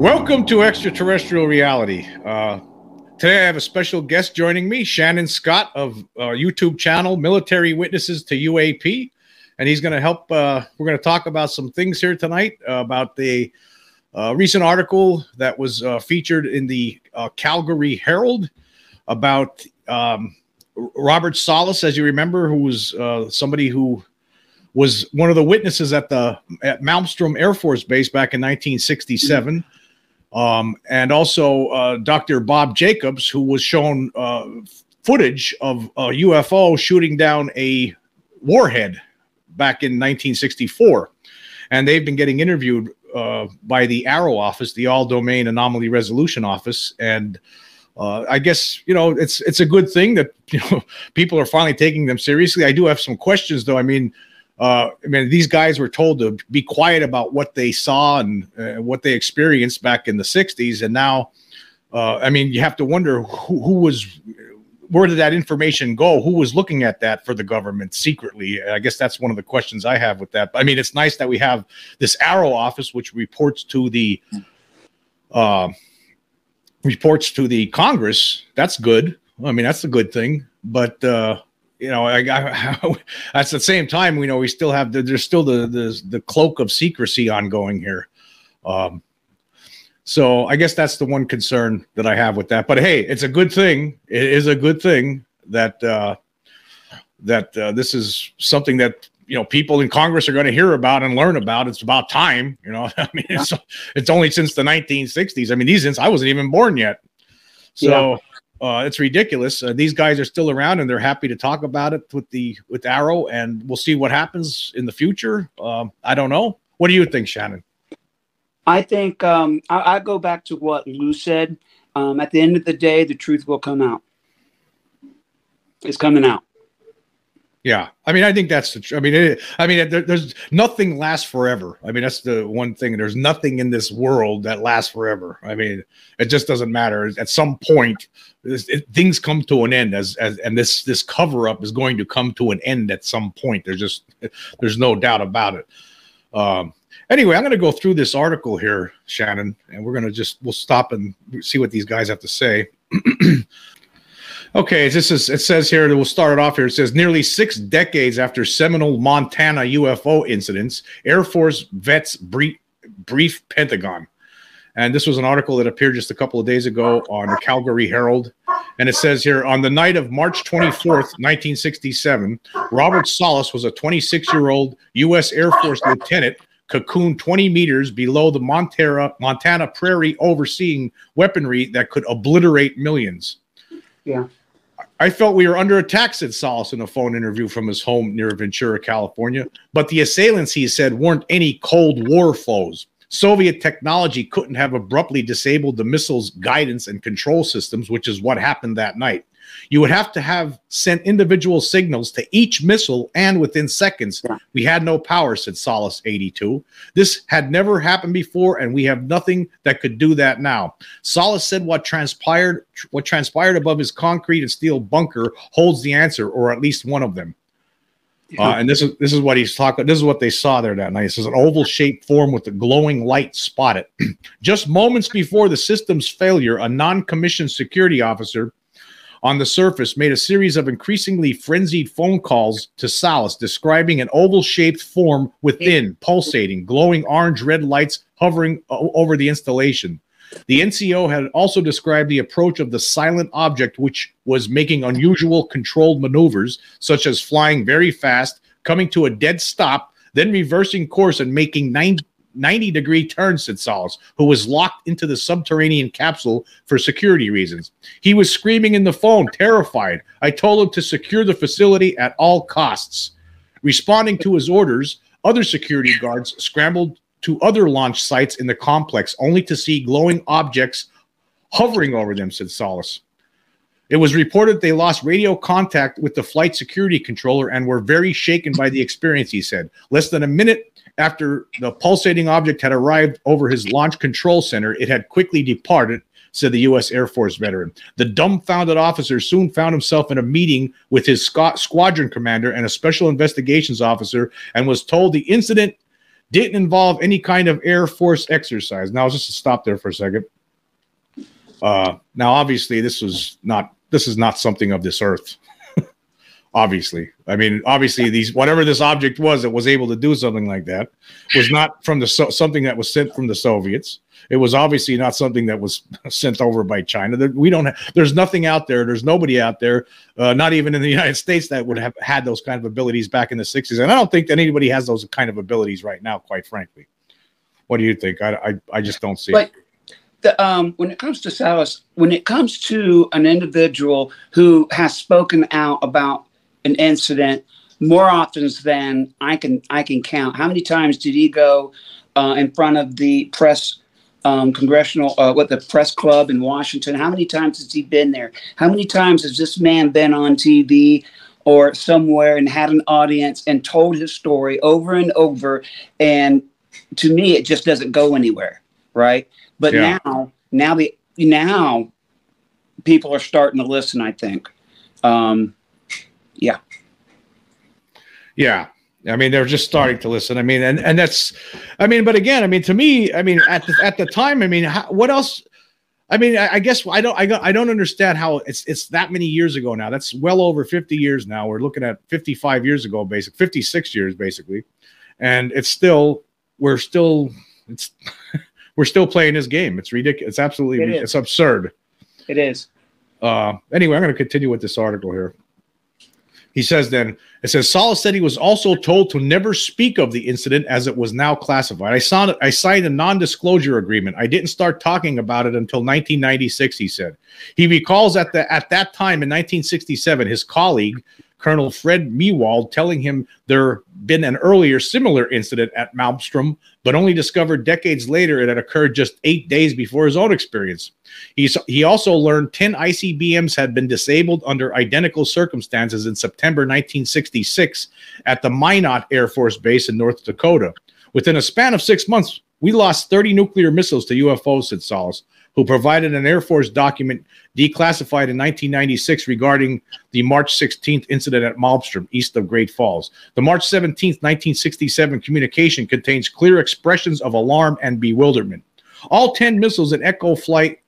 Welcome to Extraterrestrial Reality. Uh, today I have a special guest joining me, Shannon Scott of uh, YouTube channel Military Witnesses to UAP. And he's going to help. Uh, we're going to talk about some things here tonight uh, about the uh, recent article that was featured in the Calgary Herald about um, Robert Salas, as you remember, who was somebody who was one of the witnesses at the at Malmstrom Air Force Base back in 1967. Mm-hmm um, and also uh, Dr. Bob Jacobs, who was shown uh, footage of a UFO shooting down a warhead back in 1964. And they've been getting interviewed uh, by the AARO office, the All Domain Anomaly Resolution Office, and uh, I guess you know it's it's a good thing that you know people are finally taking them seriously. I do have some questions though. I mean, uh, I mean, these guys were told to be quiet about what they saw and uh, what they experienced back in the 60s. And now, uh, I mean, you have to wonder who, who, was, where did that information go? Who was looking at that for the government secretly? I guess that's one of the questions I have with that. I mean, it's nice that we have this AARO office, which reports to the, uh, reports to the Congress. That's good. I mean, that's a good thing. But, uh, you know, I, I, at the same time, we know we still have the, there's still the, the the cloak of secrecy ongoing here. Um, so I guess that's the one concern that I have with that. But hey, it's a good thing. It is a good thing that uh, that uh, this is something that you know people in Congress are going to hear about and learn about. It's about time. You know, I mean, it's it's only since the 1960s. I mean, these since I wasn't even born yet. So. Yeah uh, it's ridiculous. Uh, these guys are still around, and they're happy to talk about it with the with AARO, and we'll see what happens in the future. Um, I don't know. What do you think, Shannon? I think um, I, I, go back to what Lou said. Um, at the end of the day, the truth will come out. It's coming out. Yeah, I mean, I think that's the. Tr- I mean, it, I mean, there, there's nothing lasts forever. I mean, that's the one thing. There's nothing in this world that lasts forever. I mean, it just doesn't matter. At some point, it, things come to an end, as, as and this this cover up is going to come to an end at some point. There's just there's no doubt about it. Um, anyway, I'm going to go through this article here, Shannon, and we're going to just we'll stop and see what these guys have to say. Okay, this is it says here. that We'll start it off here. It says nearly six decades after seminal Montana UFO incidents, Air Force vets brief, brief Pentagon. And this was an article that appeared just a couple of days ago on the Calgary Herald. And it says here on the night of March 24th, 1967, Robert Salas was a 26 year old U.S. Air Force lieutenant cocooned 20 meters below the Montana, Montana prairie, overseeing weaponry that could obliterate millions. Yeah. I felt we were under attack, said Salas in a phone interview from his home near Ventura, California. But the assailants, he said, weren't any Cold War foes. Soviet technology couldn't have abruptly disabled the missile's guidance and control systems, which is what happened that night. You would have to have sent individual signals to each missile, and within seconds, yeah. we had no power, said Salas 82. This had never happened before, and we have nothing that could do that now. Salas said what transpired, what transpired above his concrete and steel bunker holds the answer, or at least one of them. Uh, and this is this is what he's talking. This is what they saw there that night. It says an oval-shaped form with a glowing light spotted. Just moments before the system's failure, a non-commissioned security officer on the surface made a series of increasingly frenzied phone calls to Salas describing an oval shaped form within, pulsating, glowing orange red lights hovering over the installation. The NCO had also described the approach of the silent object, which was making unusual controlled maneuvers, such as flying very fast, coming to a dead stop, then reversing course and making 90, 90 degree turn, said Salas, who was locked into the subterranean capsule for security reasons. He was screaming in the phone, terrified. I told him to secure the facility at all costs. Responding to his orders, other security guards scrambled to other launch sites in the complex, only to see glowing objects hovering over them, said Salas. It was reported they lost radio contact with the flight security controller and were very shaken by the experience, he said. Less than a minute after the pulsating object had arrived over his launch control center, it had quickly departed, said the U.S. Air Force veteran. The dumbfounded officer soon found himself in a meeting with his squadron commander and a special investigations officer and was told the incident didn't involve any kind of Air Force exercise. Now, just to stop there for a second. Uh, now, obviously, this was not this is not something of this earth. Obviously, I mean, obviously, these whatever this object was that was able to do something like that was not from the so, something that was sent from the Soviets. It was obviously not something that was sent over by China. We don't. There's nothing out there. There's nobody out there, uh, not even in the United States, that would have had those kind of abilities back in the '60s. And I don't think that anybody has those kind of abilities right now. Quite frankly, what do you think? I I, I just don't see but- it the, um, when it comes to Salas, when it comes to an individual who has spoken out about an incident more often than I can I can count, how many times did he go uh, in front of the press um, congressional uh, what the press club in Washington? How many times has he been there? How many times has this man been on TV? Or somewhere and had an audience and told his story over and over. And to me, it just doesn't go anywhere, right? But Yeah. now, now the now people are starting to listen. I think. Um, yeah, Yeah. I mean, they're just starting to listen. I mean, and and that's, I mean, but again, I mean, to me, I mean, at the at the time, I mean, how, what else? I mean, I, I guess I don't, I don't, I don't understand how it's it's that many years ago now. That's well over fifty years now. We're looking at fifty five years ago, basic fifty six years basically, and it's still, we're still, it's, we're still playing this game. It's ridiculous. It's absolutely, It it's absurd. it is. Uh, anyway, I'm going to continue with this article here. He says then, it says Salas said he was also told to never speak of the incident as it was now classified. I signed, I signed a non disclosure agreement. I didn't start talking about it until 1996, he said. He recalls at, the, at that time in 1967, his colleague, Colonel Fred Meiwald, telling him there been an earlier similar incident at Malmstrom, but only discovered decades later it had occurred just eight days before his own experience. He's, he also learned 10 ICBMs had been disabled under identical circumstances in September 1966 at the Minot Air Force Base in North Dakota. Within a span of six months, we lost 30 nuclear missiles to UFOs, said Salas, who provided an Air Force document declassified in 1996 regarding the March 16th incident at Malmstrom, east of Great Falls. The March 17th, 1967 communication contains clear expressions of alarm and bewilderment. All 10 missiles in Echo flight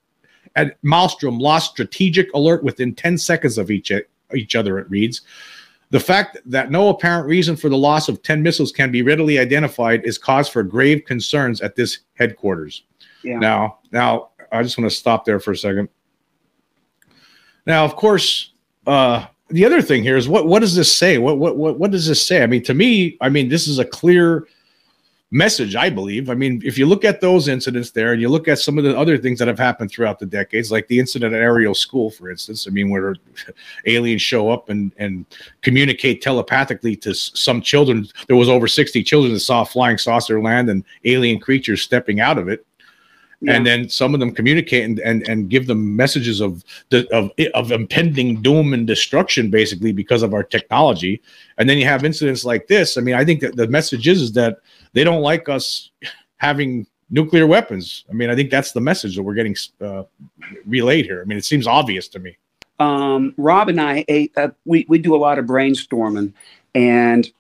at Malmstrom lost strategic alert within 10 seconds of each, each other, it reads. The fact that no apparent reason for the loss of 10 missiles can be readily identified is cause for grave concerns at this headquarters. Yeah. Now, now I just want to stop there for a second. Now, of course, uh, the other thing here is what what does this say? What what what what does this say? I mean, to me, I mean, this is a clear message, I believe. I mean, if you look at those incidents there and you look at some of the other things that have happened throughout the decades, like the incident at Ariel School, for instance, I mean, where aliens show up and, and communicate telepathically to some children. There was over 60 children that saw a flying saucer land and alien creatures stepping out of it. And then some of them communicate and, and, and give them messages of the of of impending doom and destruction, basically because of our technology. And then you have incidents like this. I mean, I think that the message is, is that they don't like us having nuclear weapons. I mean, I think that's the message that we're getting uh, relayed here. I mean, it seems obvious to me. um, Rob and I, uh, we, we do a lot of brainstorming. And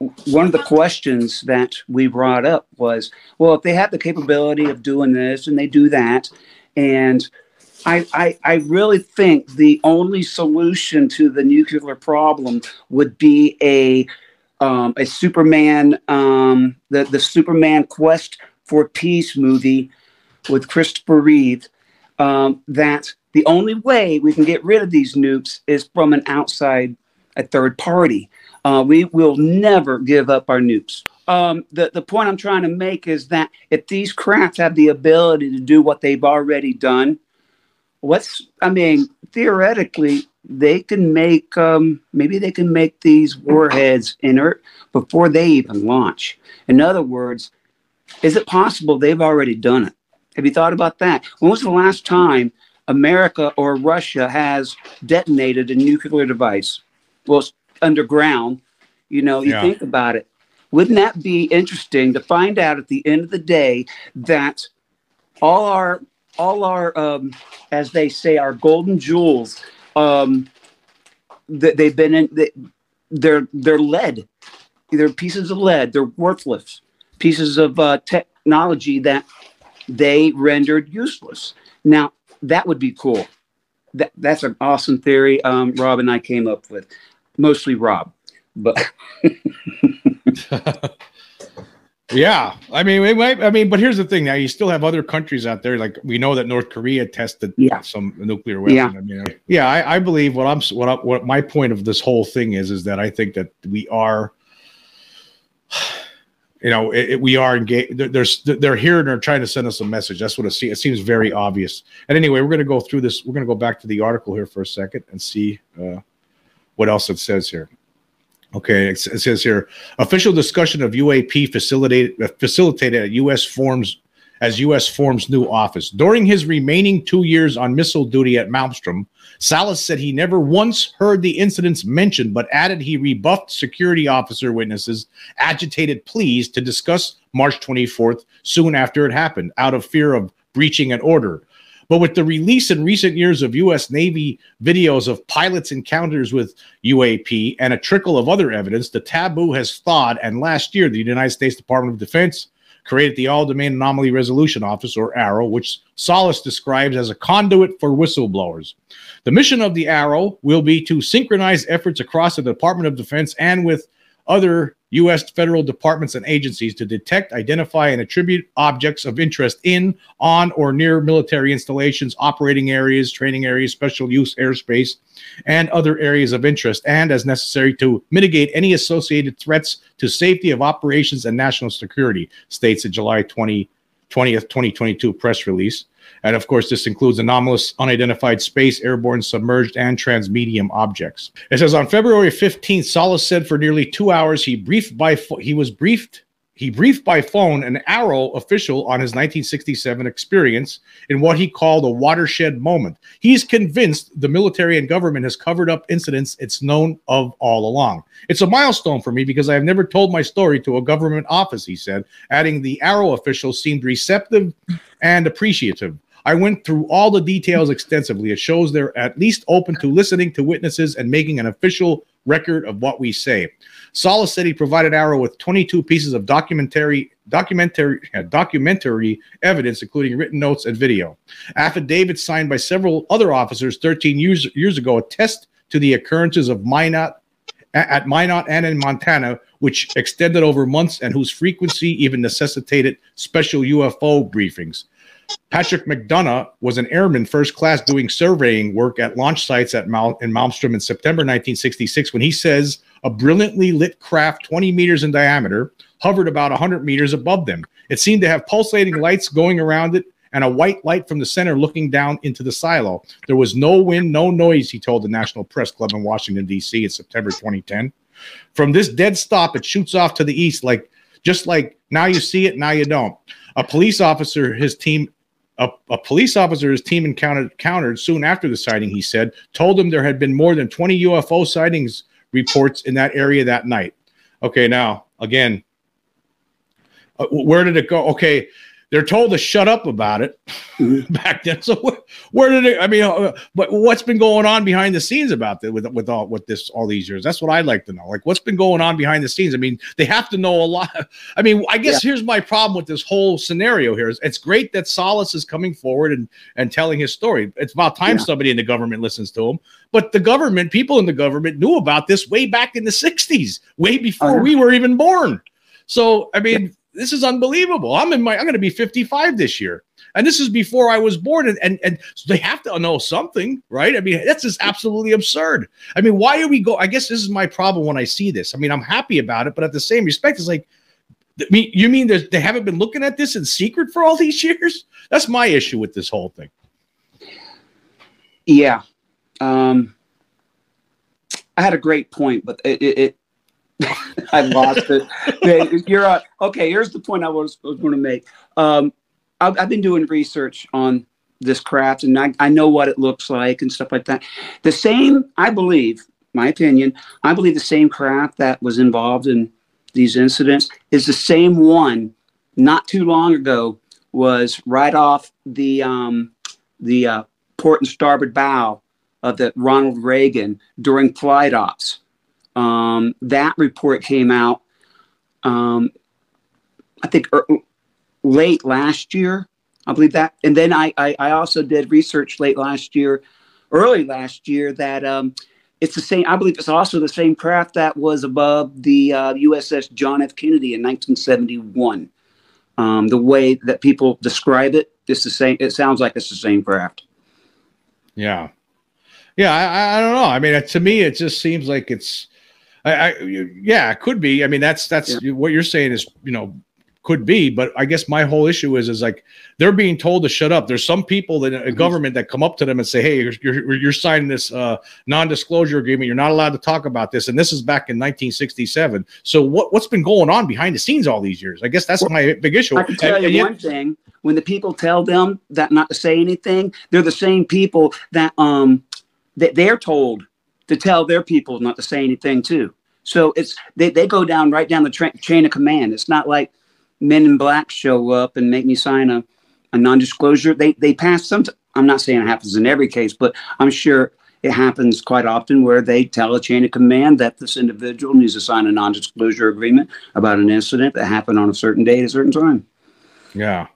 one of the questions that we brought up was, well, if they have the capability of doing this and they do that, and I, I, I really think the only solution to the nuclear problem would be a um, a Superman um, the the Superman Quest for Peace movie with Christopher Reeve. Um, that the only way we can get rid of these nukes is from an outside, a third party. Uh, we will never give up our nukes. Um, the, the point I'm trying to make is that if these crafts have the ability to do what they've already done, what's, I mean, theoretically, they can make, um, maybe they can make these warheads inert before they even launch. In other words, is it possible they've already done it? Have you thought about that? When was the last time America or Russia has detonated a nuclear device? Well, underground. You know, you Yeah. think about it. Wouldn't that be interesting to find out at the end of the day that all our all our um, as they say our golden jewels um, that they've been in they, they're they're lead they're pieces of lead they're worthless pieces of uh, technology that they rendered useless. Now, that would be cool. That, that's an awesome theory um, Rob and I came up with, mostly Rob. But Yeah, I mean, it might, I mean, but here's the thing. Now you still have other countries out there, like we know that North Korea tested yeah. some nuclear weapon. Yeah, I mean, yeah, I, I believe what I'm what I, what my point of this whole thing is is that I think that we are, you know, it, it, we are engaged. They're, they're they're here and they're trying to send us a message. That's what it, see, it seems very obvious. And anyway, we're going to go through this. We're going to go back to the article here for a second and see uh, what else it says here. Okay, it says here official discussion of UAP facilitated uh, facilitated at U.S. forms as U.S. forms new office. During his remaining two years on missile duty at Malmstrom, Salas said he never once heard the incidents mentioned, but added he rebuffed security officer witnesses' agitated pleas to discuss March 24th soon after it happened, out of fear of breaching an order. But with the release in recent years of U.S. Navy videos of pilots' encounters with UAP and a trickle of other evidence, the taboo has thawed. And last year, the United States Department of Defense created the All Domain Anomaly Resolution Office, or AARO, which Salas describes as a conduit for whistleblowers. The mission of the AARO will be to synchronize efforts across the Department of Defense and with other U.S. federal departments and agencies to detect, identify, and attribute objects of interest in, on, or near military installations, operating areas, training areas, special use airspace, and other areas of interest, and as necessary to mitigate any associated threats to safety of operations and national security, states a July 20, 20th, 2022 press release. And of course, this includes anomalous, unidentified space, airborne, submerged, and transmedium objects. It says on February 15th, Salas said for nearly two hours he briefed by fo- he was briefed he briefed by phone an AARO official on his 1967 experience in what he called a watershed moment. He's convinced the military and government has covered up incidents it's known of all along. It's a milestone for me because I have never told my story to a government office, he said, adding the AARO official seemed receptive and appreciative. I went through all the details extensively. It shows they're at least open to listening to witnesses and making an official record of what we say. Salas said he provided AARO with 22 pieces of documentary documentary documentary evidence, including written notes and video. Affidavits signed by several other officers 13 years years ago attest to the occurrences of Minot at Minot and in Montana, which extended over months and whose frequency even necessitated special UFO briefings. Patrick McDonough was an airman first class doing surveying work at launch sites at Mal- in Malmstrom in September 1966 when he says a brilliantly lit craft 20 meters in diameter hovered about 100 meters above them. It seemed to have pulsating lights going around it and a white light from the center looking down into the silo. There was no wind, no noise, he told the National Press Club in Washington, D.C. in September 2010. From this dead stop, it shoots off to the east, like just like now you see it, now you don't. A police officer, his team a, a, police officer his team encountered countered soon after the sighting, he said, told him there had been more than 20 UFO sightings reports in that area that night. Okay, now again, uh, where did it go? Okay, they're told to shut up about it mm-hmm. back then. So where, where did it? I mean, uh, but what's been going on behind the scenes about this with with all with this all these years? That's what I'd like to know. Like, what's been going on behind the scenes? I mean, they have to know a lot. I mean, I guess yeah. here's my problem with this whole scenario. Here is it's great that Salas is coming forward and and telling his story. It's about time yeah. somebody in the government listens to him. But the government, people in the government, knew about this way back in the '60s, way before uh-huh. we were even born. So, I mean. This is unbelievable. I'm in my I'm going to be 55 this year. And this is before I was born and and, and so they have to know something, right? I mean, that's just absolutely absurd. I mean, why are we go I guess this is my problem when I see this. I mean, I'm happy about it, but at the same respect it's like you mean they haven't been looking at this in secret for all these years? That's my issue with this whole thing. Yeah. Um I had a great point, but it, it, I lost it. You're uh, okay. Here's the point I was, was going to make. Um, I've, I've, been doing research on this craft, and I, I know what it looks like and stuff like that. The same, I believe, my opinion, I believe the same craft that was involved in these incidents is the same one. Not too long ago, was right off the um, the uh, port and starboard bow of the Ronald Reagan during flight ops um, that report came out um, I think er, late last year. I believe that. And then I, I, I also did research late last year, early last year, that um, it's the same. I believe it's also the same craft that was above the uh, USS John F. Kennedy in 1971. Um, the way that people describe it, it's the same. It sounds like it's the same craft. Yeah, yeah. I, I don't know. I mean, to me, it just seems like it's. I, I yeah, it could be. I mean, that's that's yeah. what you're saying is you know could be but i guess my whole issue is is like they're being told to shut up. There's some people that a mm-hmm. government that come up to them and say hey you're, you're, you're signing this uh, non-disclosure agreement. You're not allowed to talk about this. And this is back in 1967 so what, what's been going on behind the scenes all these years? I guess that's well, my big issue. I can tell and, you and one yet, thing. When the people tell them that not to say anything they're the same people that um that they're told to tell their people not to say anything too so it's they, they go down right down the tra- chain of command it's not like men in black show up and make me sign a, a non-disclosure. They they pass some. I'm not saying it happens in every case, but I'm sure it happens quite often where they tell a chain of command that this individual needs to sign a non-disclosure agreement about an incident that happened on a certain date, a certain time. Yeah.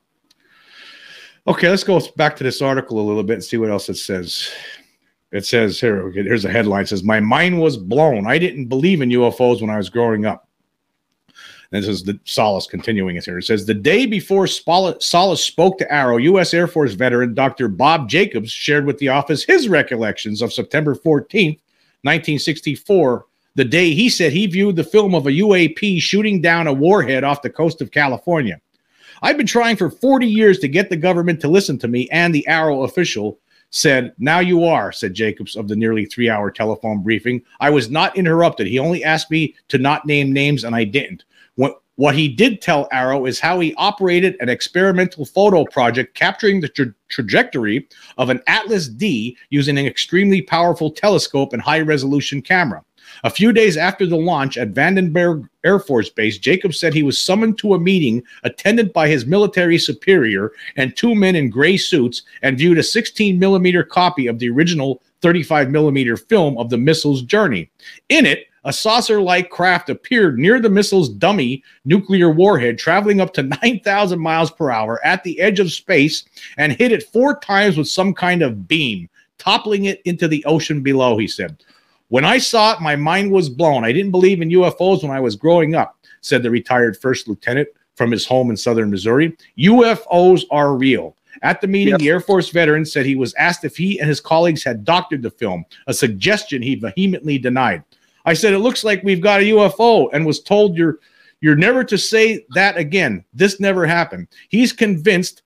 Okay, let's go back to this article a little bit and see what else it says. It says here, here's a headline. It says, My mind was blown. I didn't believe in UFOs when I was growing up. This is the Salas continuing it here. It says the day before Salas spoke to AARO, U.S. Air Force veteran Dr. Bob Jacobs shared with the office his recollections of September 14th, 1964, the day he said he viewed the film of a UAP shooting down a warhead off the coast of California. I've been trying for 40 years to get the government to listen to me, and the AARO official said, Now you are, said Jacobs of the nearly three hour telephone briefing. I was not interrupted. He only asked me to not name names, and I didn't. What, what he did tell AARO is how he operated an experimental photo project capturing the tra- trajectory of an Atlas D using an extremely powerful telescope and high resolution camera. A few days after the launch at Vandenberg Air Force Base, Jacob said he was summoned to a meeting attended by his military superior and two men in gray suits and viewed a 16 millimeter copy of the original 35 millimeter film of the missile's journey. In it, a saucer like craft appeared near the missile's dummy nuclear warhead, traveling up to 9,000 miles per hour at the edge of space and hit it four times with some kind of beam, toppling it into the ocean below, he said. When I saw it, my mind was blown. I didn't believe in UFOs when I was growing up, said the retired first lieutenant from his home in southern Missouri. UFOs are real. At the meeting, yep. the Air Force veteran said he was asked if he and his colleagues had doctored the film, a suggestion he vehemently denied. I said, it looks like we've got a UFO and was told you're you're never to say that again. This never happened. He's convinced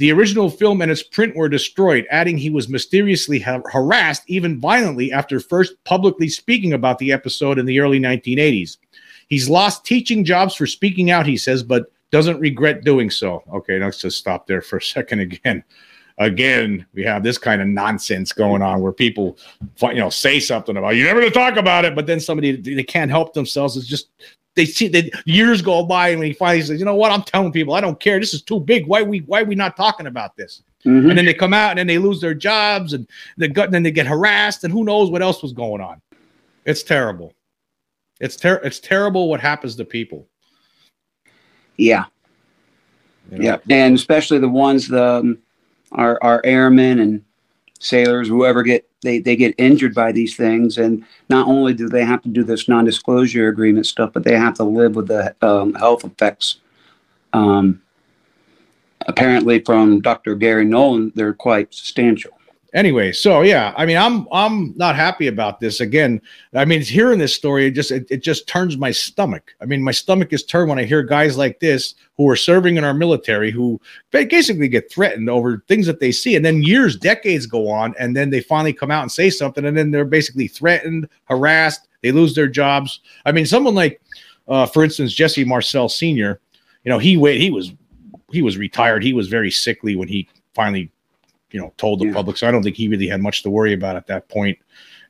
the original film and its print were destroyed, adding he was mysteriously ha- harassed, even violently, after first publicly speaking about the episode in the early 1980s. He's lost teaching jobs for speaking out, he says, but doesn't regret doing so. Okay, let's just stop there for a second again again, we have this kind of nonsense going on where people, you know, say something about you never to talk about it, but then somebody they can't help themselves. It's just they see that years go by and he finally says, you know what, I'm telling people I don't care. This is too big. Why we why are we not talking about this? Mm-hmm. And then they come out and then they lose their jobs and they got and then they get harassed and who knows what else was going on. It's terrible. It's ter- it's terrible what happens to people. Yeah. You know? Yeah, and especially the ones the um, our, our airmen and sailors, whoever get they, they get injured by these things. And not only do they have to do this non-disclosure agreement stuff, but they have to live with the um, health effects. Um, apparently, from Dr. Gary Nolan, they're quite substantial anyway so yeah i mean i'm i'm not happy about this. Again i mean hearing this story it just it, it just turns my stomach. I mean my stomach is turned when i hear guys like this who are serving in our military who basically get threatened over things that they see. And then years decades go on and then they finally come out and say something and then they're basically threatened harassed they lose their jobs. I mean someone like uh, for instance jesse marcel senior you know he wait he was he was retired. He was very sickly when he finally you know told the yeah. public. So I don't think he really had much to worry about at that point,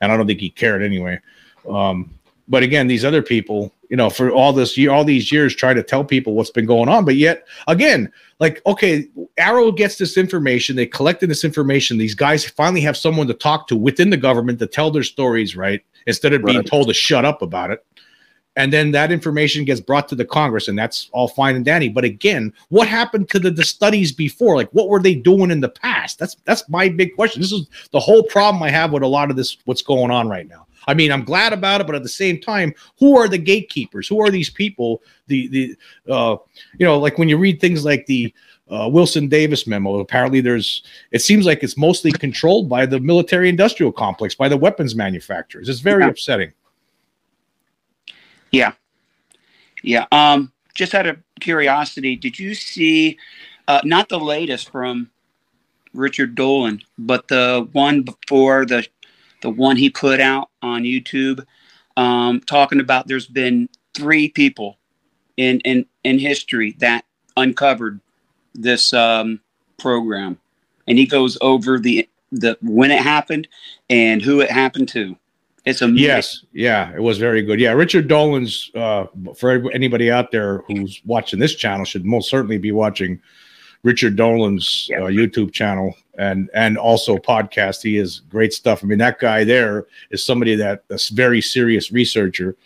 and I don't think he cared anyway. Um, but again, these other people, you know, for all this year, all these years, try to tell people what's been going on, but yet again, like okay, AARO gets this information, they collected this information. These guys finally have someone to talk to within the government to tell their stories, right? Instead of being told to shut up about it. And then that information gets brought to the Congress, and that's all fine and dandy. But again, what happened to the, the studies before? Like, what were they doing in the past? That's that's my big question. This is the whole problem I have with a lot of this. What's going on right now? I mean, I'm glad about it, but at the same time, who are the gatekeepers? Who are these people? The the uh, you know, like when you read things like the uh, Wilson Davis memo. Apparently, there's. It seems like it's mostly controlled by the military-industrial complex, by the weapons manufacturers. It's very yeah. upsetting. Yeah, yeah. Um, just out of curiosity, did you see uh, not the latest from Richard Dolan, but the one before the the one he put out on YouTube, um, talking about there's been three people in in in history that uncovered this um, program, and he goes over the the when it happened and who it happened to. It's a yes, yeah, it was very good. Yeah, Richard Dolan's uh, for anybody out there who's watching this channel should most certainly be watching Richard Dolan's uh, YouTube channel and and also podcast. He is great stuff. I mean, that guy there is somebody that a very serious researcher.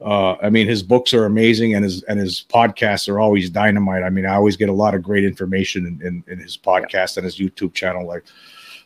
Uh, I mean, his books are amazing, and his and his podcasts are always dynamite. I mean, I always get a lot of great information in, in, in his podcast and his YouTube channel. Like,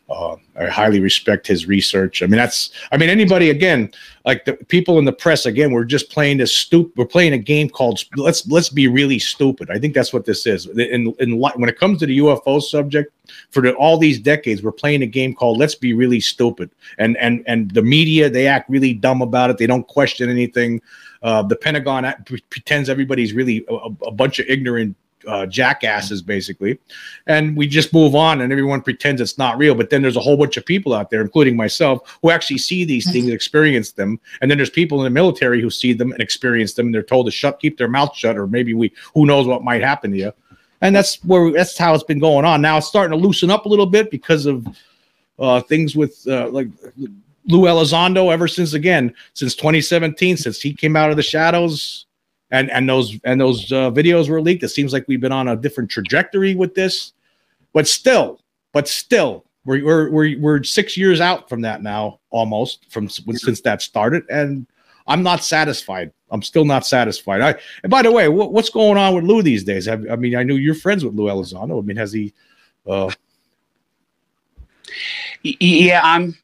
uh, I highly respect his research. I mean, that's, I mean, anybody again, like the people in the press, again, we're just playing this stupid, we're playing a game called let's, let's be really stupid. I think that's what this is. In, in, when it comes to the UFO subject for the, all these decades, we're playing a game called let's be really stupid. And, and, and the media, they act really dumb about it. They don't question anything. Uh, the Pentagon pretends everybody's really a, a bunch of ignorant uh, jackasses basically. And we just move on and everyone pretends it's not real but then there's a whole bunch of people out there including myself who actually see these things experience them. And then there's people in the military who see them and experience them and they're told to shut keep their mouth shut or maybe we who knows what might happen to you. And that's where that's how it's been going on. Now it's starting to loosen up a little bit because of uh, things with uh, like Lou Elizondo ever since again since 2017 since he came out of the shadows and and those and those uh, videos were leaked. It seems like we've been on a different trajectory with this, but still, but still, we're we're we're, six years out from that now, almost from since that started, and I'm not satisfied. I'm still not satisfied. I and by the way, what, what's going on with Lou these days? Have, I mean, I know you're friends with Lou Elizondo. I mean, has he? Uh... Yeah, I'm.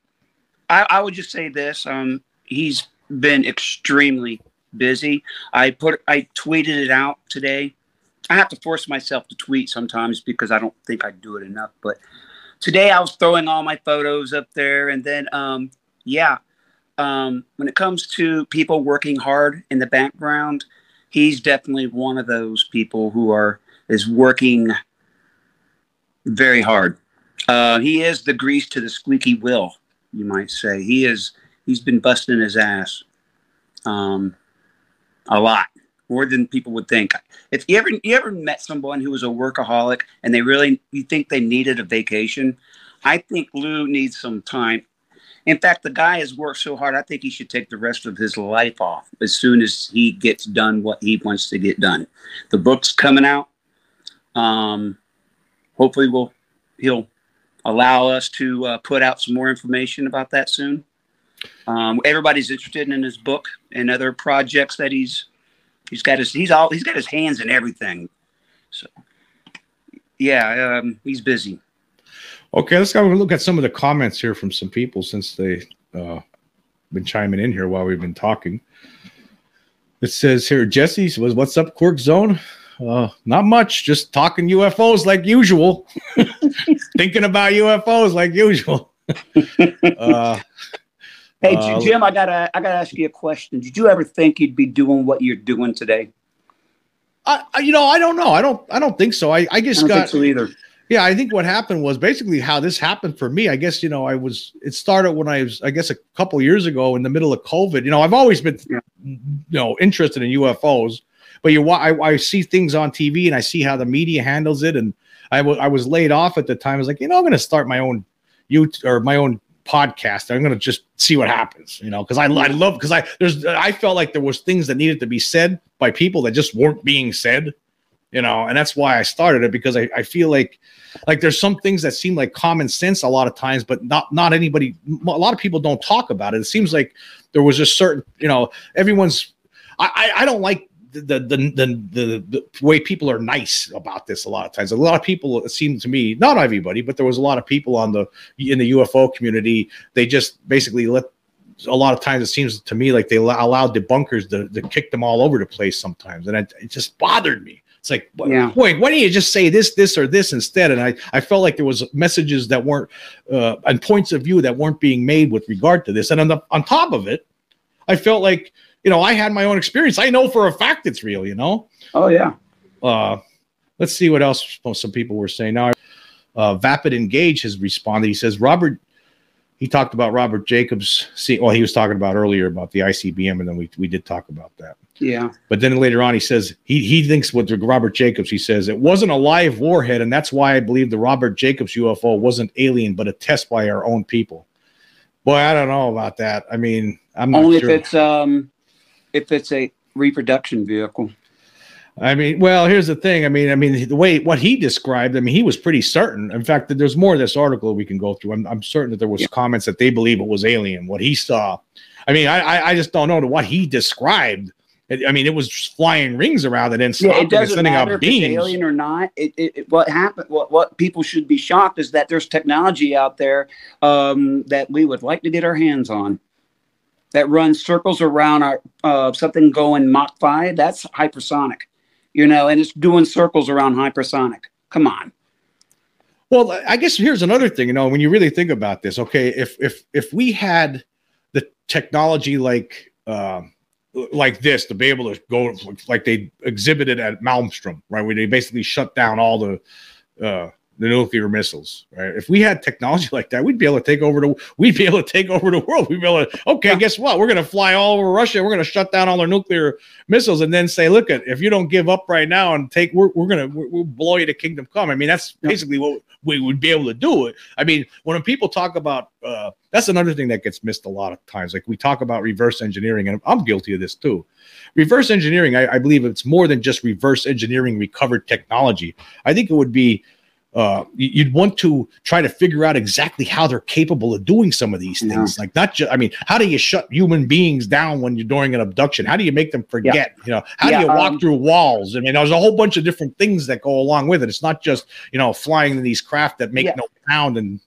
I, I would just say this. Um, he's been extremely busy. I put I tweeted it out today. I have to force myself to tweet sometimes because I don't think I do it enough. But today I was throwing all my photos up there, and then um, yeah, um, when it comes to people working hard in the background, he's definitely one of those people who are is working very hard. Uh, he is the grease to the squeaky wheel, you might say. He is. He's been busting his ass. Um, a lot more than people would think. If you ever you ever met someone who was a workaholic and they really you think they needed a vacation, I think Lou needs some time. In fact, the guy has worked so hard. I think he should take the rest of his life off as soon as he gets done what he wants to get done. The book's coming out. Um, hopefully, we'll he'll allow us to uh, put out some more information about that soon. Um, everybody's interested in his book and other projects that he's he's got his he's all he's got his hands in everything. So yeah, um, he's busy. Okay, let's go look at some of the comments here from some people since they uh, been chiming in here while we've been talking. It says here, Jesse was what's up, Quirk Zone? Uh, not much, just talking UFOs like usual, thinking about UFOs like usual. uh, Hey uh, Jim, I gotta I gotta ask you a question. Did you ever think you'd be doing what you're doing today? I, I you know I don't know. I don't I don't think so. I I just I got so either. Yeah, I think what happened was basically how this happened for me. I guess you know I was it started when I was I guess a couple years ago in the middle of COVID. You know I've always been yeah. you know interested in UFOs, but you I, I see things on TV and I see how the media handles it, and I, w- I was laid off at the time. I was like, you know, I'm going to start my own YouTube or my own podcast. I'm going to just see what happens, you know, because I, I love because I there's I felt like there was things that needed to be said by people that just weren't being said, you know, and that's why I started it because I, I feel like like there's some things that seem like common sense a lot of times, but not not anybody. A lot of people don't talk about it. It seems like there was a certain, you know, everyone's I, I don't like the the, the the the way people are nice about this a lot of times. A lot of people it seemed to me, not everybody, but there was a lot of people on the in the UFO community. They just basically let a lot of times it seems to me like they allowed debunkers to, to kick them all over the place sometimes, and it, it just bothered me. It's like, yeah. wait, why don't you just say this, this, or this instead? And I, I felt like there was messages that weren't uh, and points of view that weren't being made with regard to this. And on the on top of it, I felt like you know I had my own experience. I know for a fact it's real. You know. Oh yeah. Uh, let's see what else some people were saying. Now, uh, Vapid Engage has responded. He says Robert he talked about Robert Jacobs. See, well, he was talking about earlier about the ICBM, and then we, we did talk about that. Yeah. But then later on, he says he he thinks with Robert Jacobs, he says it wasn't a live warhead, and that's why I believe the Robert Jacobs UFO wasn't alien, but a test by our own people. Boy, I don't know about that. I mean, I'm only sure. if it's um if it's a reproduction vehicle. I mean, well, here's the thing. I mean, I mean, the way what he described, I mean, he was pretty certain. In fact, that there's more of this article we can go through. I'm, I'm certain that there was yeah. comments that they believe it was alien. What he saw, I mean, I I just don't know to what he described. I mean, it was flying rings around and then yeah, it doesn't sending matter out if beams. It's alien or not. It, it, what happened? What what people should be shocked is that there's technology out there um, that we would like to get our hands on that runs circles around our uh, something going Mach five. That's hypersonic you know, and it's doing circles around hypersonic. Come on. Well, I guess here's another thing, you know, when you really think about this, okay, if if if we had the technology like um like this to be able to go like they exhibited at Malmstrom, right? Where they basically shut down all the uh the nuclear missiles, right? If we had technology like that, we'd be able to take over the we'd be able to take over the world. We'd be able to okay, yeah. guess what? We're gonna fly all over Russia, we're gonna shut down all their nuclear missiles, and then say, look at if you don't give up right now and take we're, we're gonna we'll blow you to kingdom come. I mean, that's yeah. basically what we would be able to do it. I mean, when people talk about uh that's another thing that gets missed a lot of times. Like we talk about reverse engineering, and I'm guilty of this too. Reverse engineering, I, I believe it's more than just reverse engineering recovered technology. I think it would be uh, you'd want to try to figure out exactly how they're capable of doing some of these things. Yeah. Like not just, I mean, how do you shut human beings down when you're doing an abduction? How do you make them forget? Yeah. You know, how yeah, do you walk um, through walls? I mean, there's a whole bunch of different things that go along with it. It's not just you know flying in these craft that make no sound and.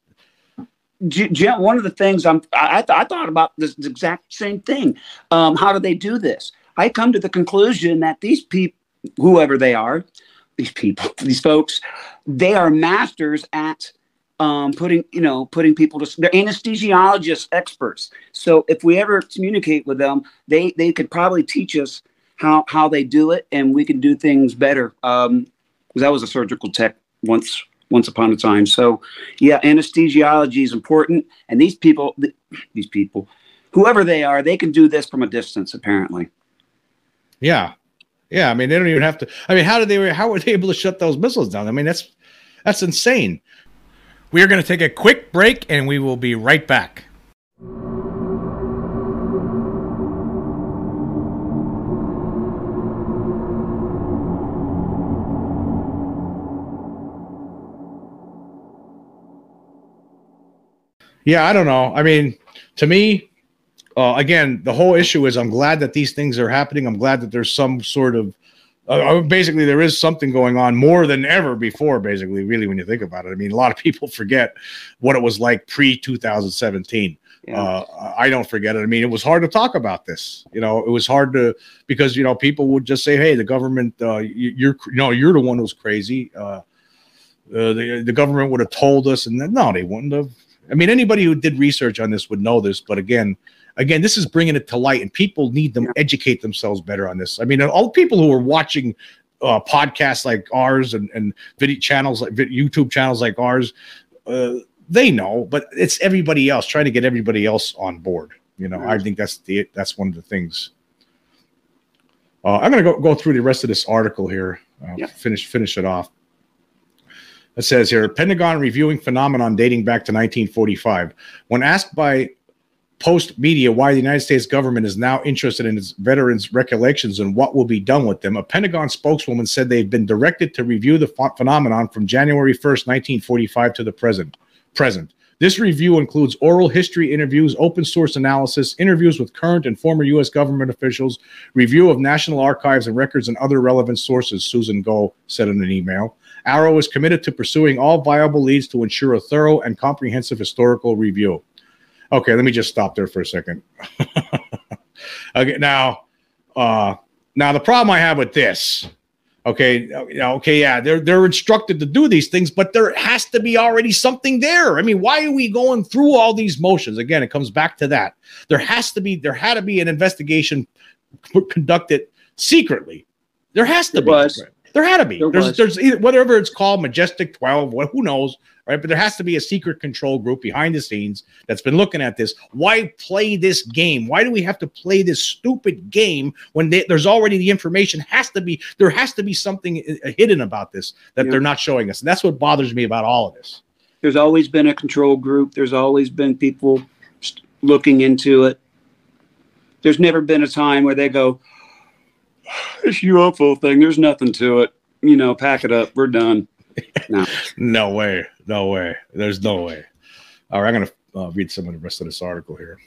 One of the things I'm, I, th- I thought about this exact same thing. Um, how do they do this? I come to the conclusion that these people, whoever they are, these people, these folks, they are masters at um, putting, you know, putting people to. They're anesthesiologists, experts. So if we ever communicate with them, they they could probably teach us how how they do it, and we can do things better. Um, because I was a surgical tech once once upon a time. So yeah, anesthesiology is important, and these people, these people, whoever they are, they can do this from a distance. Apparently. Yeah, yeah, I mean they don't even have to. I mean, how did they? How were they able to shut those missiles down? I mean, that's that's insane. We are going to take a quick break, and we will be right back. Yeah, I don't know. I mean, to me, uh, again, the whole issue is I'm glad that these things are happening. I'm glad that there's some sort of uh, uh basically there is something going on more than ever before basically really when you think about it. I mean a lot of people forget what it was like pre 2017 yeah. uh, i don't forget it. I mean it was hard to talk about this you know? It was hard to because you know people would just say hey the government uh, you, you're you know you're the one who's crazy. Uh, uh, the, the government would have told us and then, no they wouldn't have. I mean anybody who did research on this would know this but again again, this is bringing it to light, and people need to educate themselves better on this. I mean, all the people who are watching uh, podcasts like ours and, and video channels like YouTube channels like ours, uh, they know, but it's everybody else trying to get everybody else on board. You know, I think that's the that's one of the things. Uh, I'm going to go go through the rest of this article here. Uh, Finish finish it off. It says here Pentagon reviewing phenomenon dating back to 1945. When asked by Postmedia why the United States government is now interested in its veterans' recollections and what will be done with them. A Pentagon spokeswoman said they've been directed to review the phenomenon from January 1st, 1945 to the present. Present. This review includes oral history interviews, open source analysis, interviews with current and former U.S. government officials, review of national archives and records, and other relevant sources, Susan Gough said in an email. AARO is committed to pursuing all viable leads to ensure a thorough and comprehensive historical review. Okay, let me just stop there for a second. okay, now, uh, now the problem I have with this Okay, okay, yeah, they're they're instructed to do these things, but there has to be already something there. I mean, why are we going through all these motions? Again, it comes back to that. There has to be there had to be an investigation conducted secretly. There has to there be. Was. There had to be. There there's was. there's either, whatever it's called, Majestic Twelve. What who knows? Right? But there has to be a secret control group behind the scenes that's been looking at this. Why play this game? Why do we have to play this stupid game when they, there's already the information? Has to be there has to be something uh, hidden about this that yeah. they're not showing us, and that's what bothers me about all of this. There's always been a control group. There's always been people looking into it. There's never been a time where they go, "This UFO thing, there's nothing to it." You know, pack it up. We're done. No, no way. No way. There's no way. All right, I'm going to uh, read some of the rest of this article here.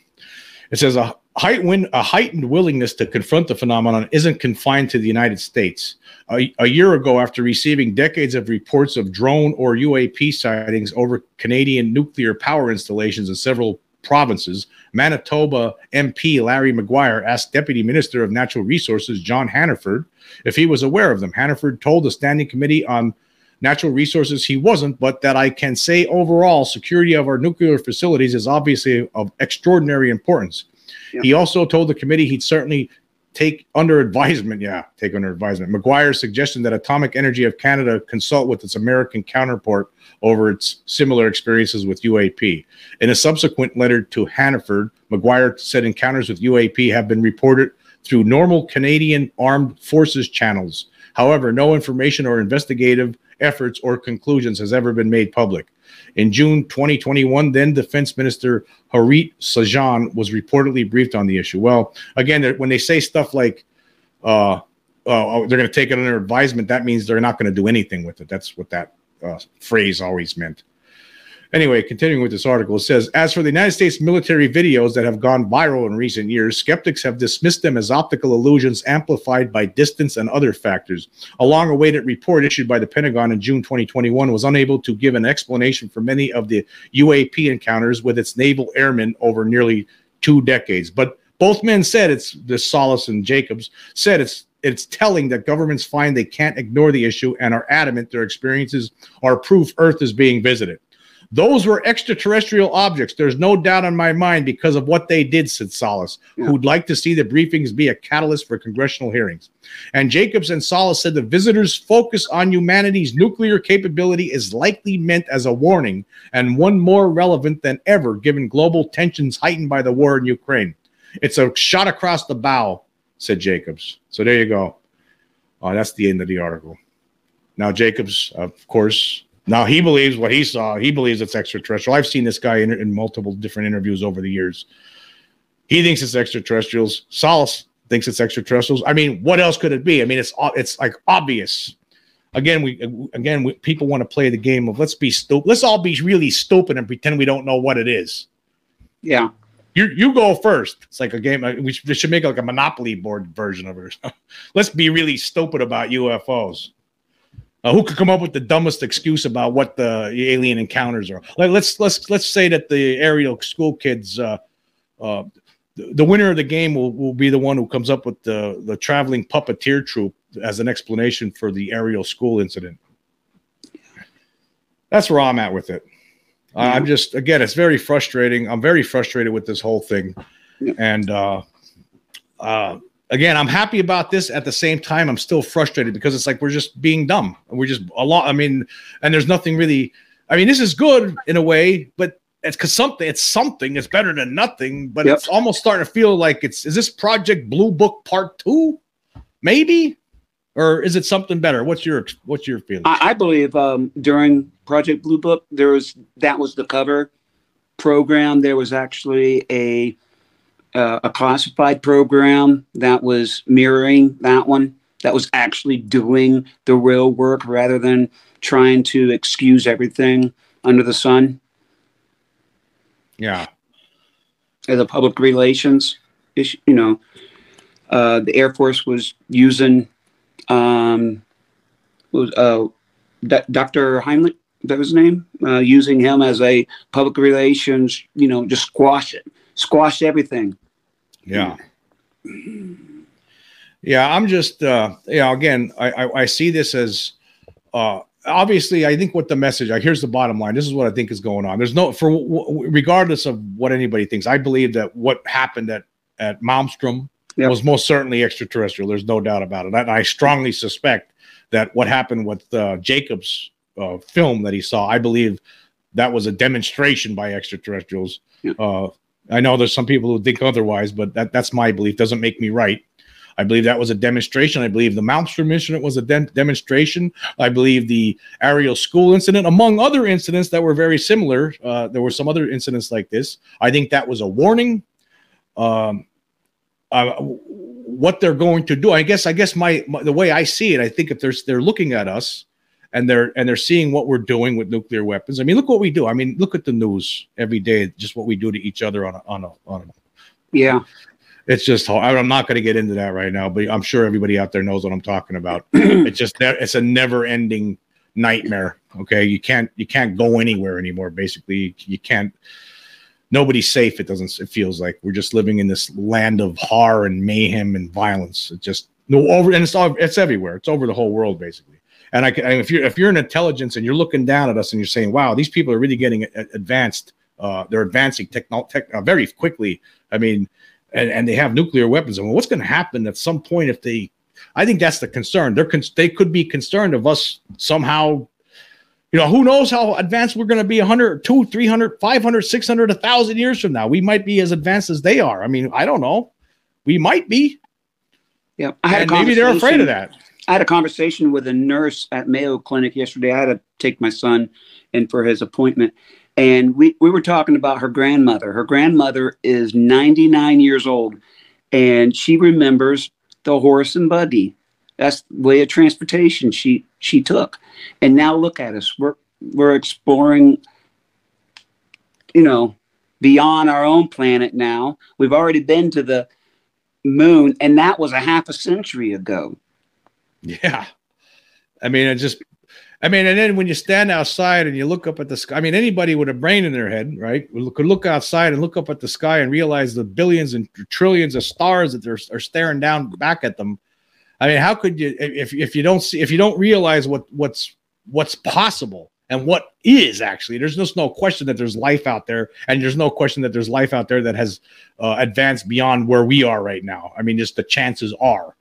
It says a heightened, a heightened willingness to confront the phenomenon isn't confined to the United States. A, a, year ago, after receiving decades of reports of drone or UAP sightings over Canadian nuclear power installations in several provinces, Manitoba MP Larry Maguire asked Deputy Minister of Natural Resources John Hannaford if he was aware of them. Hannaford told the Standing Committee on natural resources he wasn't, but that I can say overall security of our nuclear facilities is obviously of extraordinary importance. Yeah. He also told the committee he'd certainly take under advisement, yeah, take under advisement. Maguire's suggestion that Atomic Energy of Canada consult with its American counterpart over its similar experiences with UAP. In a subsequent letter to Hannaford, McGuire said encounters with UAP have been reported through normal Canadian Armed Forces channels. However, no information or investigative efforts or conclusions has ever been made public. In June 2021, then Defense Minister Harjit Sajjan was reportedly briefed on the issue. Well, again, when they say stuff like uh, uh, oh, they're going to take it under advisement, that means they're not going to do anything with it. That's what that uh, phrase always meant. Anyway, continuing with this article, it says As for the United States military videos that have gone viral in recent years, skeptics have dismissed them as optical illusions amplified by distance and other factors. A long awaited report issued by the Pentagon in June 2021 was unable to give an explanation for many of the UAP encounters with its naval airmen over nearly two decades. But both men said it's the Salas and Jacobs said it's it's telling that governments find they can't ignore the issue and are adamant their experiences are proof Earth is being visited. Those were extraterrestrial objects. There's no doubt in my mind because of what they did, said Salas, yeah. who'd like to see the briefings be a catalyst for congressional hearings. And Jacobs and Salas said the visitors' focus on humanity's nuclear capability is likely meant as a warning and one more relevant than ever given global tensions heightened by the war in Ukraine. It's a shot across the bow, said Jacobs. So there you go. Oh, that's the end of the article. Now, Jacobs, of course, now he believes what he saw. He believes it's extraterrestrial. I've seen this guy in, in multiple different interviews over the years. He thinks it's extraterrestrials. Salas thinks it's extraterrestrials. I mean, what else could it be? I mean, it's it's like obvious. Again, we again we, people want to play the game of let's be stupid. Let's all be really stupid and pretend we don't know what it is. Yeah. You you go first. It's like a game. Uh, we should, we should make like a Monopoly board version of it. let's be really stupid about UFOs. Uh, who could come up with the dumbest excuse about what the alien encounters are? Like, let's let's let's say that the Ariel School kids, uh, uh, the, the winner of the game will, will be the one who comes up with the the traveling puppeteer troupe as an explanation for the Ariel School incident. That's where I'm at with it. Uh, I'm just again, it's very frustrating. I'm very frustrated with this whole thing, and uh, uh, again, I'm happy about this. At the same time, I'm still frustrated because it's like we're just being dumb. We're just a lot. I mean, and there's nothing really. I mean, this is good in a way, but it's because something. It's something. It's better than nothing. But yep. it's almost starting to feel like it's. Is this Project Blue Book Part Two? Maybe, or is it something better? What's your What's your feeling? I, I believe um, during Project Blue Book, there was that was the cover program. There was actually a uh, a classified program that was mirroring that one, that was actually doing the real work rather than trying to excuse everything under the sun. Yeah. As a public relations issue, you know, uh, the Air Force was using um, was uh, D- Dr. Heimlich, that was his name, uh, using him as a public relations, you know, just squash it, squash everything. Yeah. Yeah, I'm just, uh, you know, again, I, I, I see this as, uh, obviously, I think what the message, like, here's the bottom line. This is what I think is going on. There's no, for regardless of what anybody thinks, I believe that what happened at, at Malmstrom yep. was most certainly extraterrestrial. There's no doubt about it. And I strongly suspect that what happened with uh, Jacobs' uh, film that he saw, I believe that was a demonstration by extraterrestrials. Yep. Uh, I know there's some people who think otherwise, but that, that's my belief. Doesn't make me right. I believe that was a demonstration. I believe the Malmstrom incident was a de- demonstration. I believe the Ariel School incident, among other incidents that were very similar, uh, there were some other incidents like this. I think that was a warning. Um, uh, what they're going to do, I guess. I guess my, my the way I see it, I think if they're they're looking at us and they're and they're seeing what we're doing with nuclear weapons. I mean, look what we do. I mean, look at the news every day. Just what we do to each other on a on a on a. Yeah, it's just I'm not going to get into that right now, but I'm sure everybody out there knows what I'm talking about. it's just it's a never-ending nightmare. Okay, you can't you can't go anywhere anymore. Basically, you can't. Nobody's safe. It doesn't. It feels like we're just living in this land of horror and mayhem and violence. It just no over and it's all it's everywhere. It's over the whole world basically. And I, and if you're if you're an intelligence and you're looking down at us and you're saying, "Wow, these people are really getting advanced. Uh, they're advancing techno- tech, uh, very quickly." I mean, and, and they have nuclear weapons. I And what's going to happen at some point if they? I think that's the concern. They're con- they could be concerned of us somehow. You know, who knows how advanced we're going to be 100, 200, 300, 500, 600, 1,000 years from now. We might be as advanced as they are. I mean, I don't know. We might be. Yeah. I had and maybe they're afraid of that. I had a conversation with a nurse at Mayo Clinic yesterday. I had to take my son in for his appointment. And we, we were talking about her grandmother. Her grandmother is 99 years old, and she remembers the horse and buggy. That's the way of transportation she she took. And now look at us. We're we're exploring, you know, beyond our own planet now. We've already been to the moon, and that was a half a century ago. Yeah. I mean, it just I mean, and then when you stand outside and you look up at the sky, I mean, anybody with a brain in their head, right, could look outside and look up at the sky and realize the billions and trillions of stars that they're are staring down back at them. I mean, how could you if if you don't see if you don't realize what what's what's possible and what is actually there's just no question that there's life out there and there's no question that there's life out there that has uh, advanced beyond where we are right now. I mean, just the chances are.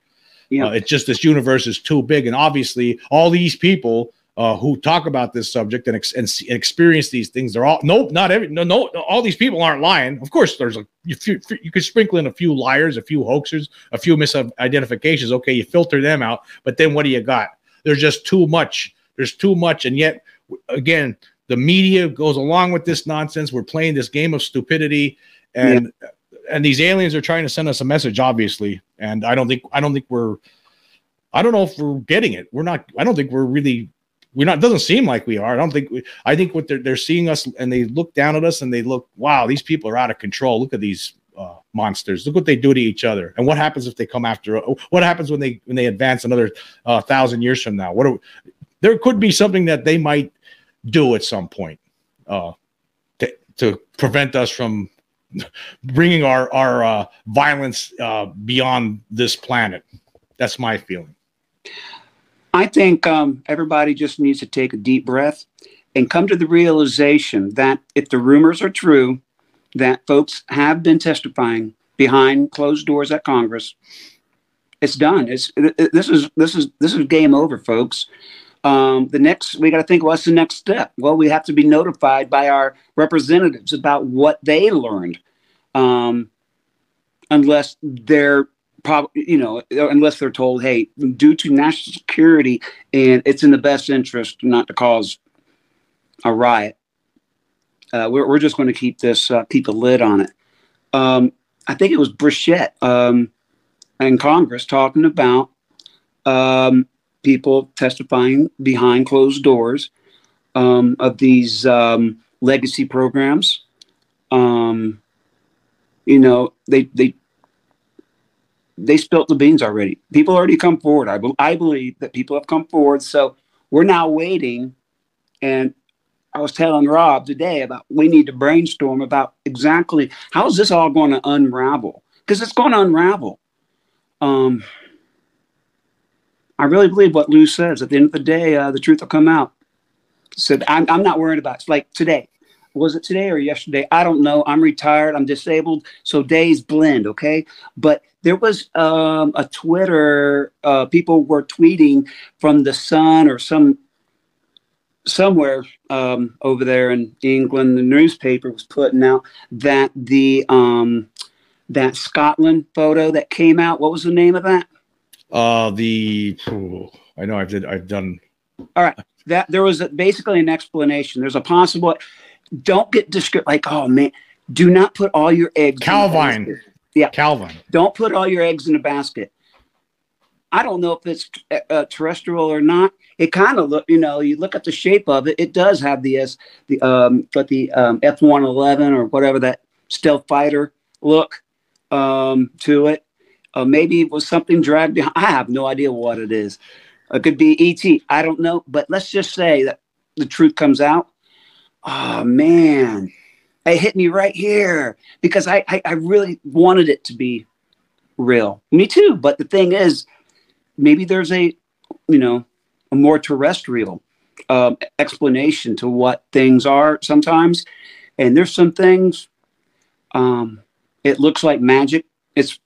Yeah. Uh, it's just this universe is too big, and obviously, all these people uh, who talk about this subject and, ex- and, experience these things. They're all nope, not every no, no, all these people aren't lying. Of course, there's a you, you could sprinkle in a few liars, a few hoaxers, a few misidentifications. Okay, you filter them out, but then what do you got? There's just too much. There's too much, and yet again, the media goes along with this nonsense. We're playing this game of stupidity, and yeah. And these aliens are trying to send us a message, obviously. And I don't think I don't think we're I don't know if we're getting it. We're not. I don't think we're really we're not doesn't seem like we are. I don't think we, I think what they're they're seeing us and they look down at us and they look, wow, these people are out of control. Look at these uh, monsters. Look what they do to each other. And what happens if they come after? What happens when they when they advance another uh, thousand years from now? What are, there could be something that they might do at some point uh, to to prevent us from bringing our our uh, violence uh, beyond this planet. That's my feeling. I think um, everybody just needs to take a deep breath and come to the realization that if the rumors are true, that folks have been testifying behind closed doors at Congress, it's done. It's it, this is this is this is game over, folks. Um, the next we got to think what's the next step. Well, we have to be notified by our representatives about what they learned, um, unless they're probably you know unless they're told hey due to national security and it's in the best interest not to cause a riot uh, we're, we're just going to keep this uh, keep a lid on it um, i think it was Burchett um, in congress talking about um, people testifying behind closed doors um, of these um, legacy programs Um, you know, they they they spilt the beans already. People already come forward. I, be, I believe that people have come forward. So we're now waiting. And I was telling Rob today about we need to brainstorm about exactly how is this all going to unravel because it's going to unravel. Um, I really believe what Lou says. At the end of the day, uh, the truth will come out. So I'm, I'm not worried about it. It's like today. Was it today or yesterday? I don't know. I'm retired. I'm disabled. So days blend, okay? But there was um, a Twitter, uh, people were tweeting from the Sun or some somewhere um, over there in England, the newspaper was putting out that the um, that Scotland photo that came out. What was the name of that? Uh, the oh, I know I've did I've done. All right, that there was a, basically an explanation. There's a possible. Don't get discouraged. Like, oh man, do not put all your eggs. Calvine. Yeah, Calvine. Don't put all your eggs in a basket. I don't know if it's uh, terrestrial or not. It kind of look, you know, you look at the shape of it. It does have the S, the um, but the um, F one eleven or whatever that stealth fighter look um, to it. Uh, maybe it was something dragged behind. I have no idea what it is. It could be ET. I don't know. But let's just say that the truth comes out. Oh man, it hit me right here because I, I, I really wanted it to be real. Me too. But the thing is, maybe there's a you know a more terrestrial um, explanation to what things are sometimes, and there's some things. Um, it looks like magic. It's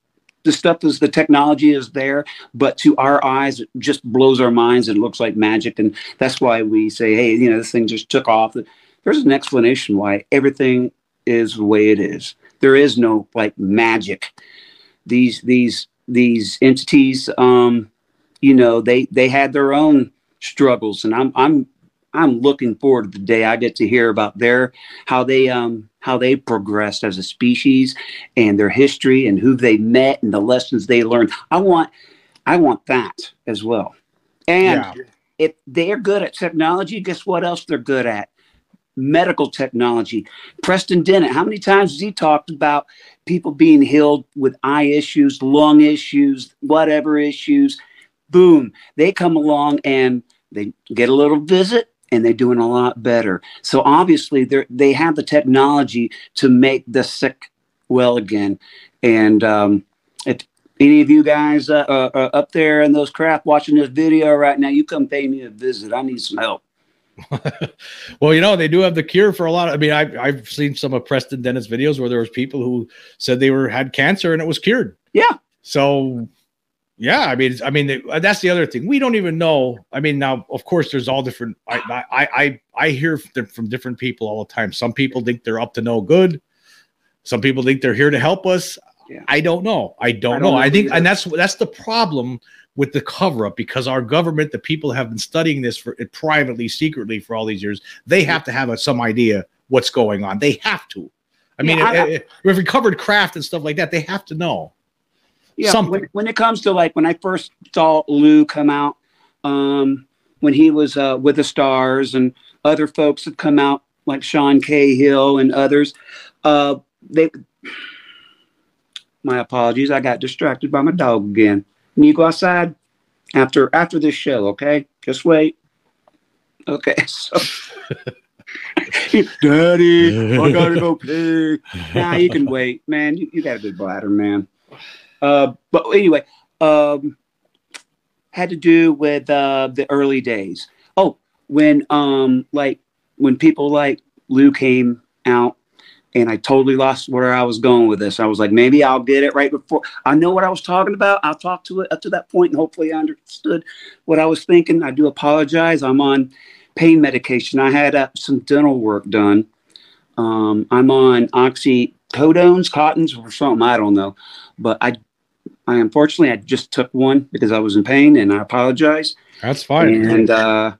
the stuff is the technology is there, but to our eyes, it just blows our minds and looks like magic. And that's why we say, hey, you know, this thing just took off. There's an explanation why everything is the way it is. There is no like magic. These these these entities, um, you know, they they had their own struggles, and I'm I'm I'm looking forward to the day I get to hear about their how they um how they progressed as a species and their history and who they met and the lessons they learned. I want I want that as well. And yeah. if they're good at technology, guess what else they're good at? Medical technology. Preston Dennett, how many times has he talked about people being healed with eye issues, lung issues, whatever issues? Boom, they come along and they get a little visit and they're doing a lot better. So obviously they they have the technology to make the sick well again. And um, if any of you guys uh, are, uh, are up there in those craft watching this video right now, you come pay me a visit. I need some help. well, you know, they do have the cure for a lot of, I mean, I've, I've seen some of Preston Dennett's videos where there was people who said they were had cancer and it was cured. Yeah. So yeah, I mean, I mean, uh, that's the other thing. We don't even know. I mean, now, of course, there's all different. I, I, I, I hear from different people all the time. Some people think they're up to no good. Some people think they're here to help us. Yeah. I don't know. I don't, I don't know. know. I think, either. and that's that's the problem with the cover up because our government, the people have been studying this for it privately, secretly for all these years. They have to have a, some idea what's going on. They have to. I mean, yeah, if, if recovered craft and stuff like that, they have to know yeah, when, when, it comes to like when I first saw Lou come out, um, when he was uh, with the Stars and other folks have come out like Sean Cahill and others, uh, they. My apologies, I got distracted by my dog again. Can you go outside after after this show? Okay, just wait. Okay, so. Daddy, I gotta go pee. Nah, you can wait, man. You, you got a good bladder, man. Uh, but anyway, um, had to do with uh, the early days. Oh, when um, like when people like Lou came out, and I totally lost where I was going with this. I was like, maybe I'll get it right before I know what I was talking about. I'll talk to it up to that point, and hopefully I understood what I was thinking. I do apologize. I'm on pain medication. I had uh, some dental work done. Um, I'm on oxycodones, cottons, or something. I don't know, but I I unfortunately I just took one because I was in pain, and I apologize. That's fine. And uh,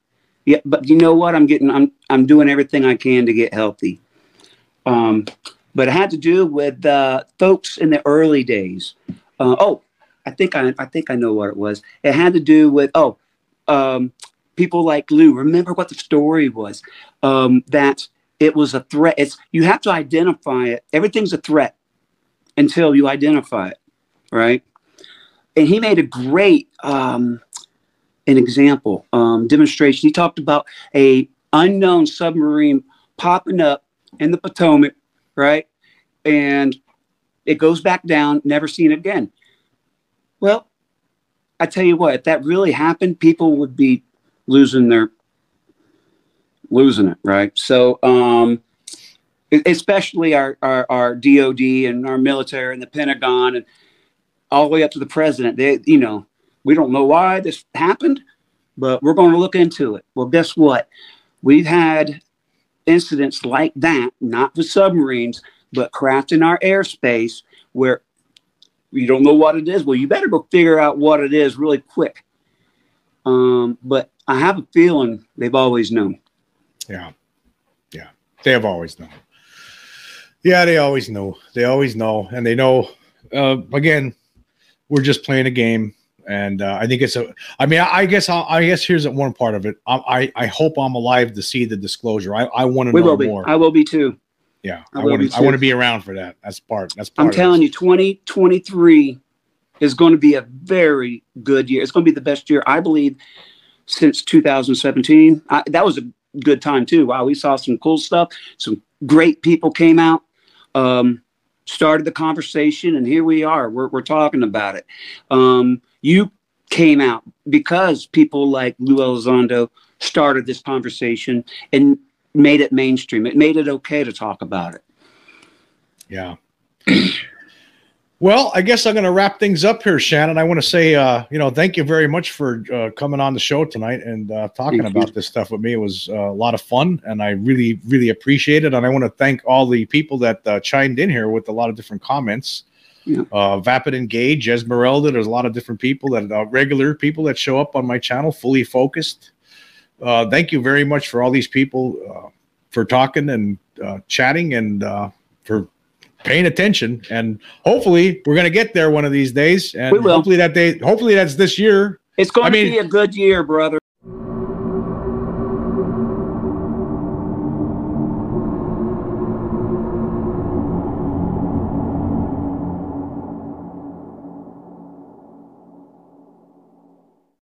yeah, but you know what? I'm getting I'm I'm doing everything I can to get healthy. Um, but it had to do with uh, folks in the early days. Uh, oh, I think I I think I know what it was. It had to do with oh, um, people like Lou. Remember what the story was? Um, that it was a threat. It's you have to identify it. Everything's a threat until you identify it, right? And he made a great um, an example um, demonstration. He talked about a unknown submarine popping up in the Potomac, right? And it goes back down, never seen again. Well, I tell you what, if that really happened, people would be losing their losing it, right? So, um, especially our, our, our DOD and our military and the Pentagon and all the way up to the president. They, you know, we don't know why this happened, but we're going to look into it. Well, guess what? We've had incidents like that, not with submarines, but craft in our airspace where you don't know what it is. Well, you better go figure out what it is really quick. Um, but I have a feeling they've always known. Yeah. Yeah. They have always known. Yeah, they always know. They always know. And they know, uh, again, we're just playing a game. And uh, I think it's a, I mean, I, I guess, I, I, guess here's one part of it. I, I, I, hope I'm alive to see the disclosure. I, I want to know more. I will be too. Yeah. I, I want to, I want to be around for that. That's part. That's part I'm telling you, 2023 is going to be a very good year. It's going to be the best year, I believe, since 2017. I, that was a good time too. Wow, we saw some cool stuff. Some great people came out, um, started the conversation, and here we are. We're, we're talking about it. Um, you came out because people like Lou Elizondo started this conversation and made it mainstream. It made it okay to talk about it. Yeah. Well, I guess I'm going to wrap things up here, Shannon. I want to say, uh, you know, thank you very much for uh, coming on the show tonight and uh, talking thank about you. this stuff with me. It was uh, a lot of fun, and I really, really appreciate it. And I want to thank all the people that uh, chimed in here with a lot of different comments. Yeah. Uh, Vapid Engage, Esmeralda. There's a lot of different people that uh, regular people that show up on my channel, fully focused. thank you very much for all these people for talking and chatting and for paying attention and hopefully we're going to get there one of these days and we will. hopefully that day hopefully that's this year it's going I to be a good year brother